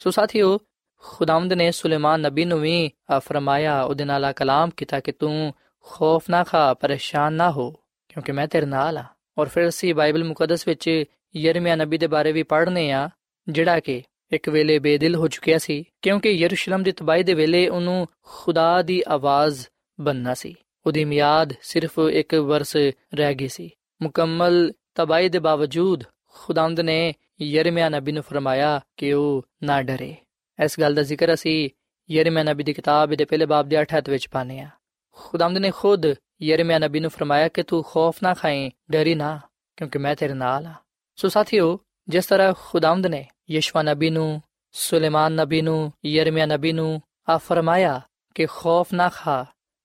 ਸੋ ਸਾਥੀਓ ਖੁਦਾਮਦ ਨੇ ਸੁਲੇਮਾਨ ਨਬੀ ਨੂੰ ਵੀ ਫਰਮਾਇਆ ਉਹਦੇ ਨਾਲ ਆ ਕਲਾਮ ਕੀਤਾ ਕਿ ਤੂੰ ਖੌਫ ਨਾ ਖਾ ਪਰੇਸ਼ਾਨ ਨਾ ਹੋ ਕਿਉਂਕਿ ਮੈਂ ਤੇਰੇ ਨਾਲ ਆ ਔਰ ਫਿਰ ਅਸੀਂ ਬਾਈਬਲ ਮੁਕੱਦਸ ਵਿੱਚ ਯਰਮੀਆ ਨਬੀ ਦੇ ਬਾਰੇ ਵੀ ਪੜ੍ਹਨੇ ਆ, ਜਿਹੜਾ ਕਿ ਇੱਕ ਵੇਲੇ ਬੇਦਿਲ ਹੋ ਚੁੱਕਿਆ ਸੀ, ਕਿਉਂਕਿ ਯਰੂਸ਼ਲਮ ਦੀ ਤਬਾਹੀ ਦੇ ਵੇਲੇ ਉਹਨੂੰ ਖੁਦਾ ਦੀ ਆਵਾਜ਼ ਬੰਨਣਾ ਸੀ। ਉਹਦੀ ਮਿਆਦ ਸਿਰਫ ਇੱਕ ਵਰਸ ਰਹਿ ਗਈ ਸੀ। ਮੁਕੰਮਲ ਤਬਾਹੀ ਦੇ ਬਾਵਜੂਦ ਖੁਦਾਵੰਦ ਨੇ ਯਰਮੀਆ ਨਬੀ ਨੂੰ ਫਰਮਾਇਆ ਕਿ ਉਹ ਨਾ ਡਰੇ। ਇਸ ਗੱਲ ਦਾ ਜ਼ਿਕਰ ਅਸੀਂ ਯਰਮੀਆ ਨਬੀ ਦੀ ਕਿਤਾਬ ਦੇ ਪਹਿਲੇ ਬਾਬ ਦੇ 8 ਹੱਥ ਵਿੱਚ ਪਾਨੇ ਆ ਖੁਦਾਵੰਦ ਨੇ ਖੁਦ ਯਰਮੀਆ ਨਬੀ ਨੂੰ ਫਰਮਾਇਆ ਕਿ ਤੂੰ ਖੌਫ ਨਾ ਖਾਏ ਡਰੀ ਨਾ ਕਿਉਂਕਿ ਮੈਂ ਤੇਰੇ ਨਾਲ ਆ ਸੋ ਸਾਥੀਓ ਜਿਸ ਤਰ੍ਹਾਂ ਖੁਦਾਵੰਦ ਨੇ ਯਸ਼ਵਾ ਨਬੀ ਨੂੰ ਸੁਲੇਮਾਨ ਨਬੀ ਨੂੰ ਯਰਮੀਆ ਨਬੀ ਨੂੰ ਆ ਫਰਮਾਇਆ ਕਿ ਖੌਫ ਨਾ ਖਾ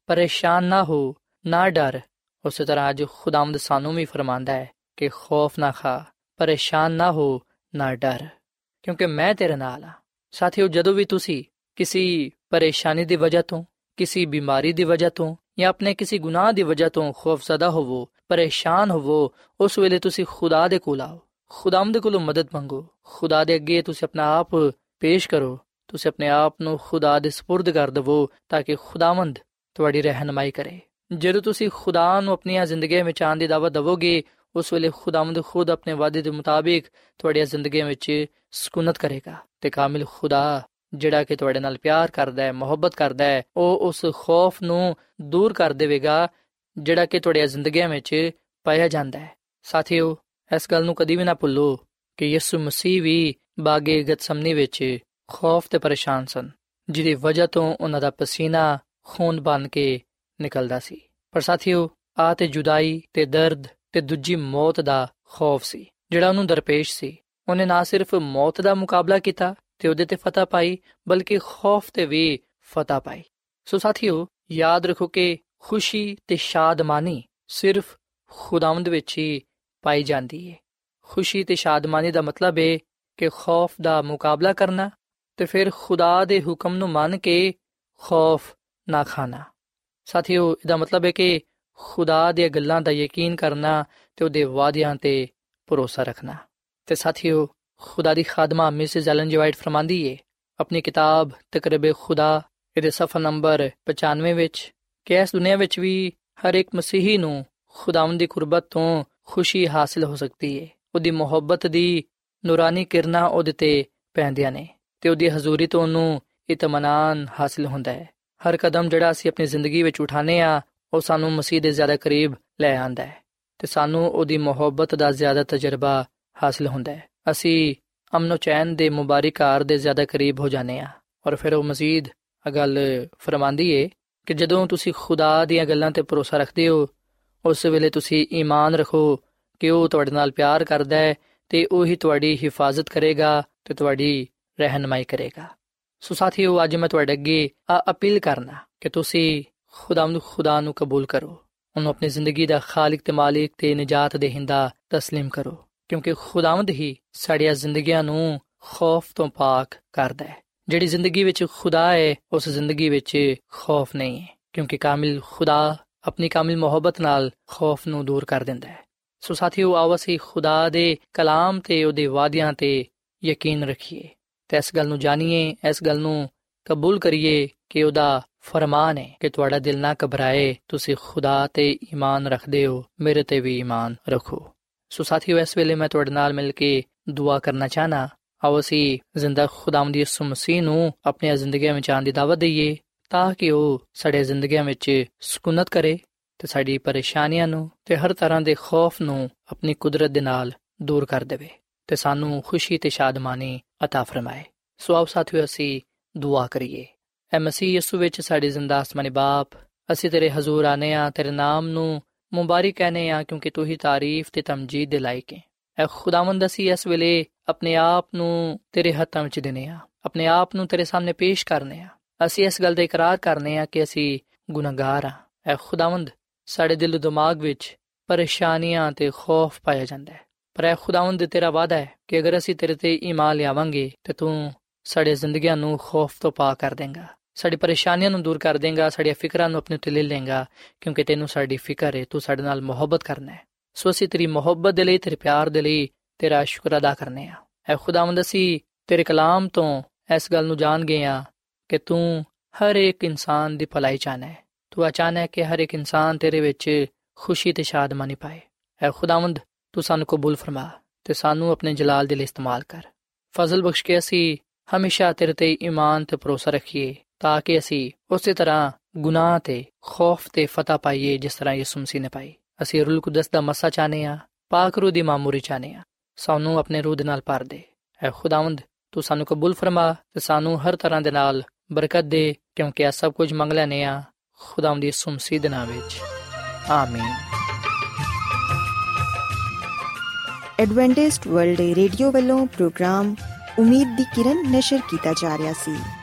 ਪਰੇਸ਼ਾਨ ਨਾ ਹੋ ਨਾ ਡਰ ਉਸੇ ਤਰ੍ਹਾਂ ਅੱਜ ਖੁਦਾਵੰਦ ਸਾਨੂੰ ਵੀ ਫਰਮਾਂਦਾ ਹੈ ਕਿ ਖੌਫ ਨਾ ਖਾ ਪਰੇਸ਼ਾਨ ਨਾ ਹੋ ਨਾ ਡਰ ਕਿਉਂਕਿ ਮੈਂ ਤੇਰੇ ਨਾਲ ਆ ਸਾਥੀਓ ਜਦੋਂ ਵੀ ਤੁਸੀਂ ਕਿਸੇ ਪਰੇਸ਼ਾਨੀ ਦੀ ਵਜ੍ਹਾ ਤੋਂ ਕਿਸੇ ਬਿਮਾਰੀ ਦੀ ਵਜ੍ਹਾ ਤੋਂ ਜਾਂ ਆਪਣੇ ਕਿਸੇ ਗੁਨਾਹ ਦੀ ਵਜ੍ਹਾ ਤੋਂ ਖੌਫਜ਼ਦਾ ਹੋਵੋ ਪਰੇਸ਼ਾਨ ਹੋਵੋ ਉਸ ਵੇਲੇ ਤੁਸੀਂ ਖੁਦਾ ਦੇ ਕੋਲ ਆਓ ਖੁਦਾਵੰਦ ਕੋਲੋਂ ਮਦਦ ਮੰਗੋ ਖੁਦਾ ਦੇ ਅੱਗੇ ਤੁਸੀਂ ਆਪਣਾ ਆਪ ਪੇਸ਼ ਕਰੋ ਤੁਸੀਂ ਆਪਣੇ ਆਪ ਨੂੰ ਖੁਦਾ ਦੇ سپرد ਕਰ ਦਿਵੋ ਤਾਂ ਕਿ ਖੁਦਾਵੰਦ ਤੁਹਾਡੀ ਰਹਿਨਮਾਈ ਕਰੇ ਜਦੋਂ ਤੁਸੀਂ ਖੁਦਾ ਨੂੰ ਆਪਣੀਆਂ ਜ਼ਿੰਦਗੀਆਂ ਵਿੱਚ ਆਉਣ ਦੀ ਦਾਵਤ ਦਵੋਗੇ ਉਸ ਵੇਲੇ ਖੁਦਾਵੰਦ ਖੁਦ ਆਪਣੇ ਵਾਅਦੇ ਦੇ ਮੁਤਾਬਿਕ ਤੁਹਾਡੀਆਂ ਜ਼ਿੰਦਗੀਆਂ ਵਿੱਚ ਸਕੂਨਤ ਕਰੇਗਾ ਤੇ ਕਾਮਿਲ ਖੁਦਾ ਜਿਹੜਾ ਕਿ ਤੁਹਾਡੇ ਨਾਲ ਪਿਆਰ ਕਰਦਾ ਹੈ, ਮੁਹੱਬਤ ਕਰਦਾ ਹੈ, ਉਹ ਉਸ ਖੌਫ ਨੂੰ ਦੂਰ ਕਰ ਦੇਵੇਗਾ, ਜਿਹੜਾ ਕਿ ਤੁਹਾਡੀਆਂ ਜ਼ਿੰਦਗੀਆਂ ਵਿੱਚ ਪਾਇਆ ਜਾਂਦਾ ਹੈ। ਸਾਥੀਓ, ਇਸ ਗੱਲ ਨੂੰ ਕਦੀ ਵੀ ਨਾ ਭੁੱਲੋ ਕਿ ਯਿਸੂ ਮਸੀਹ ਵੀ ਬਾਗੇ ਗਤਸਮਨੀ ਵਿੱਚ ਖੌਫ ਤੇ ਪਰੇਸ਼ਾਨ ਸਨ, ਜਿਹਦੀ ਵਜ੍ਹਾ ਤੋਂ ਉਹਨਾਂ ਦਾ ਪਸੀਨਾ ਖੂਨ ਬਣ ਕੇ ਨਿਕਲਦਾ ਸੀ। ਪਰ ਸਾਥੀਓ, ਆ ਤੇ ਜੁਦਾਈ ਤੇ ਦਰਦ ਤੇ ਦੂਜੀ ਮੌਤ ਦਾ ਖੌਫ ਸੀ, ਜਿਹੜਾ ਉਹਨੂੰ ਦਰਪੇਸ਼ ਸੀ। ਉਹਨੇ ਨਾ ਸਿਰਫ ਮੌਤ ਦਾ ਮੁਕਾਬਲਾ ਕੀਤਾ ਤੇ ਉਹਦੇ ਤੇ ਫਤਹ ਪਾਈ, ਬਲਕਿ ਖੌਫ ਤੇ ਵੀ ਫਤਹ ਪਾਈ। ਸੋ ਸਾਥੀਓ, ਯਾਦ ਰੱਖੋ ਕਿ ਖੁਸ਼ੀ ਤੇ ਸ਼ਾਦਮਾਨੀ ਸਿਰਫ ਖੁਦਾਵੰਦ ਵਿੱਚ ਹੀ ਪਾਈ ਜਾਂਦੀ ਹੈ ਖੁਸ਼ੀ ਤੇ ਸ਼ਾਦਮਾਨੀ ਦਾ ਮਤਲਬ ਹੈ ਕਿ ਖੌਫ ਦਾ ਮੁਕਾਬਲਾ ਕਰਨਾ ਤੇ ਫਿਰ ਖੁਦਾ ਦੇ ਹੁਕਮ ਨੂੰ ਮੰਨ ਕੇ ਖੌਫ ਨਾ ਖਾਣਾ। ਸਾਥੀਓ, ਇਹਦਾ ਮਤਲਬ ਹੈ ਕਿ ਖੁਦਾ ਦੀਆਂ ਗੱਲਾਂ ਦਾ ਯਕੀਨ ਕਰਨਾ ਤੇ ਉਹਦੇ ਵਾਅਦਿਆਂ ਤੇ ਭਰੋਸਾ ਰੱਖਣਾ। ਤੇ ਸਾਥੀਓ ਖੁਦਾ ਦੀ ਖਾਦਮਾ ਮਿਸਿਸ ਐਲਨ ਜੀ ਵਾਈਟ ਫਰਮਾਂਦੀ ਏ। ਆਪਣੀ ਕਿਤਾਬ ਤਕਰਬ ਖੁਦਾ ਇਹਦੇ ਸਫਾ ਨੰਬਰ 95 ਵਿੱਚ ਕਿ ਇਸ ਦੁਨੀਆ ਵਿੱਚ ਵੀ ਹਰ ਇੱਕ ਮਸੀਹੀ ਨੂੰ ਖੁਦਾਵੰਦ ਦੀ ਕੁਰਬਤ ਤੋਂ ਖੁਸ਼ੀ ਹਾਸਲ ਹੋ ਸਕਦੀ ਏ। ਉਹਦੀ ਮੁਹੱਬਤ ਦੀ ਨੂਰਾਨੀ ਕਿਰਨਾਂ ਉਹਦੇ ਤੇ ਪੈਂਦੀਆਂ ਨੇ ਤੇ ਉਹਦੀ ਹਜ਼ੂਰੀ ਤੋਂ ਉਹਨੂੰ ਇਤਮਾਨਾਨ ਹਾਸਲ ਹੁੰਦਾ ਹੈ। ਹਰ ਕਦਮ ਜਿਹੜਾ ਅਸੀਂ ਆਪਣੀ ਜ਼ਿੰਦਗੀ ਵਿੱਚ ਉਠਾਨੇ ਆ ਉਹ ਸਾਨੂੰ ਮਸੀਹ ਦੇ ਜ਼ਿਆਦਾ ਕਰੀਬ ਲੈ ਆਂਦਾ ਹੈ ਤੇ ਸਾਨੂੰ ਉਹਦੀ ਮੁਹੱਬਤ ਦਾ ਜ਼ਿਆਦਾ ਤਜਰਬਾ ਹਾਸਲ ਹੁੰਦਾ ਹੈ। ਅਸੀਂ ਅਮਨੋ ਚੈਨ ਦੇ ਮੁਬਾਰਕਾਰ ਦੇ ਜ਼ਿਆਦਾ ਕਰੀਬ ਹੋ ਜਾਂਦੇ ਆ ਔਰ ਫਿਰ ਉਹ ਮਜ਼ੀਦ ਅਗਲ ਫਰਮਾਂਦੀ ਏ ਕਿ ਜਦੋਂ ਤੁਸੀਂ ਖੁਦਾ ਦੀਆਂ ਗੱਲਾਂ ਤੇ ਭਰੋਸਾ ਰੱਖਦੇ ਹੋ ਉਸ ਵੇਲੇ ਤੁਸੀਂ ਈਮਾਨ ਰੱਖੋ ਕਿ ਉਹ ਤੁਹਾਡੇ ਨਾਲ ਪਿਆਰ ਕਰਦਾ ਹੈ ਤੇ ਉਹ ਹੀ ਤੁਹਾਡੀ ਹਿਫਾਜ਼ਤ ਕਰੇਗਾ ਤੇ ਤੁਹਾਡੀ ਰਹਿਨਮਾਈ ਕਰੇਗਾ ਸੋ ਸਾਥੀਓ ਅੱਜ ਮੈਂ ਤੁਹਾਡੇ ਅੱਗੇ ਆ ਅਪੀਲ ਕਰਨਾ ਕਿ ਤੁਸੀਂ ਖੁਦਾਵੰਦ ਖੁਦਾ ਨੂੰ ਕਬੂਲ ਕਰੋ ਉਹਨੂੰ ਆਪਣੀ ਜ਼ਿੰਦਗੀ ਦਾ ਖਾਲਕ ਤੇ ਮਾਲਿਕ ਤੇ ਨਜਾਤ ਦੇਹਿੰਦਾ تسلیم ਕਰੋ ਕਿਉਂਕਿ ਖੁਦਾਵੰਦ ਹੀ ਸਾਡੀਆਂ ਜ਼ਿੰਦਗੀਆਂ ਨੂੰ ਖੌਫ ਤੋਂ ਪਾਕ ਕਰਦਾ ਹੈ। ਜਿਹੜੀ ਜ਼ਿੰਦਗੀ ਵਿੱਚ ਖੁਦਾ ਹੈ, ਉਸ ਜ਼ਿੰਦਗੀ ਵਿੱਚ ਖੌਫ ਨਹੀਂ ਹੈ, ਕਿਉਂਕਿ ਕਾਮਿਲ ਖੁਦਾ ਆਪਣੀ ਕਾਮਿਲ ਮੁਹੱਬਤ ਨਾਲ ਖੌਫ ਨੂੰ ਦੂਰ ਕਰ ਦਿੰਦਾ ਹੈ। ਸੋ ਸਾਥੀਓ, ਆਓ ਅਸੀਂ ਖੁਦਾ ਦੇ ਕਲਾਮ ਤੇ ਉਹਦੇ ਵਾਅਦਿਆਂ ਤੇ ਯਕੀਨ ਰੱਖੀਏ ਤੇ ਇਸ ਗੱਲ ਨੂੰ ਜਾਣੀਏ, ਇਸ ਗੱਲ ਨੂੰ ਕਬੂਲ ਕਰੀਏ ਕਿ ਉਹਦਾ ਫਰਮਾਨ ਹੈ ਕਿ ਤੁਹਾਡਾ ਦਿਲ ਨਾ ਘਬਰਾਏ, ਤੁਸੀਂ ਖੁਦਾ ਤੇ ਈਮਾਨ ਰੱਖਦੇ ਹੋ, ਮੇਰੇ ਤੇ ਵੀ ਈਮਾਨ ਰੱਖੋ। ਸੋ ਸਾਥੀਓ ਇਸ ਵੇਲੇ ਮੈਂ ਤੁਹਾਡੇ ਨਾਲ ਮਿਲ ਕੇ ਦੁਆ ਕਰਨਾ ਚਾਹਨਾ ਆਓ ਅਸੀਂ ਜ਼ਿੰਦਾ ਖੁਦਾਵੰਦ ਯਿਸੂ ਮਸੀਹ ਨੂੰ ਆਪਣੀਆਂ ਜ਼ਿੰਦਗੀਆਂ ਵਿੱਚ ਆਉਣ ਦੀ ਦਾਵਤ ਦਈਏ ਤਾਂ ਕਿ ਉਹ ਸਾਡੇ ਜ਼ਿੰਦਗੀਆਂ ਵਿੱਚ ਸਕੂਨਤ ਕਰੇ ਤੇ ਸਾਡੀ ਪਰੇਸ਼ਾਨੀਆਂ ਨੂੰ ਤੇ ਹਰ ਤਰ੍ਹਾਂ ਦੇ ਖੌਫ ਨੂੰ ਆਪਣੀ ਕੁਦਰਤ ਦੇ ਨਾਲ ਦੂਰ ਕਰ ਦੇਵੇ ਤੇ ਸਾਨੂੰ ਖੁਸ਼ੀ ਤੇ ਸ਼ਾਦਮਾਨੀ عطا ਫਰਮਾਏ ਸੋ ਆਓ ਸਾਥੀਓ ਅਸੀਂ ਦੁਆ ਕਰੀਏ ਐ ਮਸੀਹ ਯਿਸੂ ਵਿੱਚ ਸਾਡੇ ਜ਼ਿੰਦਾ ਅਸਮਾਨੀ ਬਾਪ ਅਸੀਂ ਤੇਰੇ ਹਜ਼ੂਰ ਆਨੇ ਆ ਤੇਰੇ ਨਾਮ ਨੂੰ ਮੁਬਾਰਕ ਕਹਨੇ ਆ ਕਿਉਂਕਿ ਤੂੰ ਹੀ ਤਾਰੀਫ ਤੇ ਤਮਜੀਦ ਦੇ ਲਾਇਕ ਹੈ ਐ ਖੁਦਾਵੰਦ ਅਸੀਂ ਇਸ ਵੇਲੇ ਆਪਣੇ ਆਪ ਨੂੰ ਤੇਰੇ ਹੱਥਾਂ ਵਿੱਚ ਦਿਨੇ ਆ ਆਪਣੇ ਆਪ ਨੂੰ ਤੇਰੇ ਸਾਹਮਣੇ ਪੇਸ਼ ਕਰਨੇ ਆ ਅਸੀਂ ਇਸ ਗੱਲ ਦਾ ਇਕਰਾਰ ਕਰਨੇ ਆ ਕਿ ਅਸੀਂ ਗੁਨਾਹਗਾਰ ਆ ਐ ਖੁਦਾਵੰਦ ਸਾਡੇ ਦਿਲ ਦਿਮਾਗ ਵਿੱਚ ਪਰੇਸ਼ਾਨੀਆਂ ਤੇ ਖੌਫ ਪਾਇਆ ਜਾਂਦਾ ਹੈ ਪਰ ਐ ਖੁਦਾਵੰਦ ਤੇਰਾ ਵਾਅਦਾ ਹੈ ਕਿ ਅਗਰ ਅਸੀਂ ਤੇਰੇ ਤੇ ਈਮਾਨ ਲਿਆਵਾਂਗੇ ਤੇ ਤੂੰ ਸਾਡੇ ਜ਼ਿੰਦਗੀਆਂ ਨੂੰ ਖੌਫ ਤੋਂ ਪਾ ਕਰ ਦੇਂਗਾ ਸਾਡੀ ਪਰੇਸ਼ਾਨੀਆਂ ਨੂੰ ਦੂਰ ਕਰ ਦੇਂਗਾ, ਸਾਡੀਆਂ ਫਿਕਰਾਂ ਨੂੰ ਆਪਣੇ ਉੱਤੇ ਲੈ ਲੇਂਗਾ ਕਿਉਂਕਿ ਤੈਨੂੰ ਸਾਡੀ ਫਿਕਰ ਹੈ ਤੂੰ ਸਾਡੇ ਨਾਲ ਮੁਹੱਬਤ ਕਰਨਾ ਹੈ ਸੋ ਅਸੀਂ ਤੇਰੀ ਮੁਹੱਬਤ ਦੇ ਲਈ, ਤੇਰੇ ਪਿਆਰ ਦੇ ਲਈ, ਤੇਰਾ ਸ਼ੁਕਰ ਅਦਾ ਕਰਨੇ ਆ। ਐ ਖੁਦਾਵੰਦ, ਅਸੀਂ ਤੇਰੇ ਕਲਾਮ ਤੋਂ ਇਸ ਗੱਲ ਨੂੰ ਜਾਣ ਗਏ ਆ ਕਿ ਤੂੰ ਹਰ ਇੱਕ ਇਨਸਾਨ ਦੀ ਭਲਾਈ ਚਾਹਨਾ ਹੈ ਤੂੰ ਅਚਾਨਕ ਹੈ ਕਿ ਹਰ ਇੱਕ ਇਨਸਾਨ ਤੇਰੇ ਵਿੱਚ ਖੁਸ਼ੀ ਤੇ ਸ਼ਾਦਮਾਨੀ ਪਾਏ। ਐ ਖੁਦਾਵੰਦ, ਤੂੰ ਸਾਨੂੰ ਕਬੂਲ ਫਰਮਾ ਤੇ ਸਾਨੂੰ ਆਪਣੇ ਜਲਾਲ ਦੇ ਲਈ ਇਸਤੇਮਾਲ ਕਰ। ਫਜ਼ਲ ਬਖਸ਼ ਕੇ ਅਸੀਂ ਹਮੇਸ਼ਾ ਤੇਰੇ ਤੇ ਈਮਾਨ ਤੇ ਭਰੋਸਾ ਰੱਖੀਏ। ਤਾਂ ਕਿ ਅਸੀਂ ਉਸੇ ਤਰ੍ਹਾਂ ਗੁਨਾਹ ਤੇ ਖੌਫ ਤੇ ਫਤਹ ਪਾਈਏ ਜਿਸ ਤਰ੍ਹਾਂ ਯਿਸੂ ਮਸੀਹ ਨੇ ਪਾਈ। ਅਸੀਂ ਰੂਲ ਕੁਦਸ ਦਾ ਮਸਾ ਚਾਹਨੇ ਆ ਪਾਕ ਰੂਹ ਦੀ ਮਾਮੂਰੀ ਚਾਹਨੇ ਆ ਸਾਨੂੰ ਆਪਣੇ ਰੂਹ ਦੇ ਨਾਲ ਭਰ ਦੇ। ਐ ਖੁਦਾਵੰਦ, ਤੂੰ ਸਾਨੂੰ ਕਬੂਲ ਫਰਮਾ ਤੇ ਸਾਨੂੰ ਹਰ ਤਰ੍ਹਾਂ ਦੇ ਨਾਲ ਬਰਕਤ ਦੇ ਕਿਉਂਕਿ ਇਹ ਸਭ ਕੁਝ ਮੰਗ ਲੈਨੇ ਆ ਖੁਦਾਵੰਦ ਦੀ ਯਿਸੂ ਮਸੀਹ ਦੇ ਨਾਮ ਵਿੱਚ। ਆਮੀਨ। ਐਡਵੈਂਟਿਸਟ ਵਰਲਡ ਰੇਡੀਓ ਵੱਲੋਂ ਪ੍ਰੋਗਰਾਮ ਉਮੀਦ ਦੀ ਕਿਰਨ ਨਿਸ਼ਰ ਕੀਤਾ ਜਾ ਰਿਹਾ ਸੀ।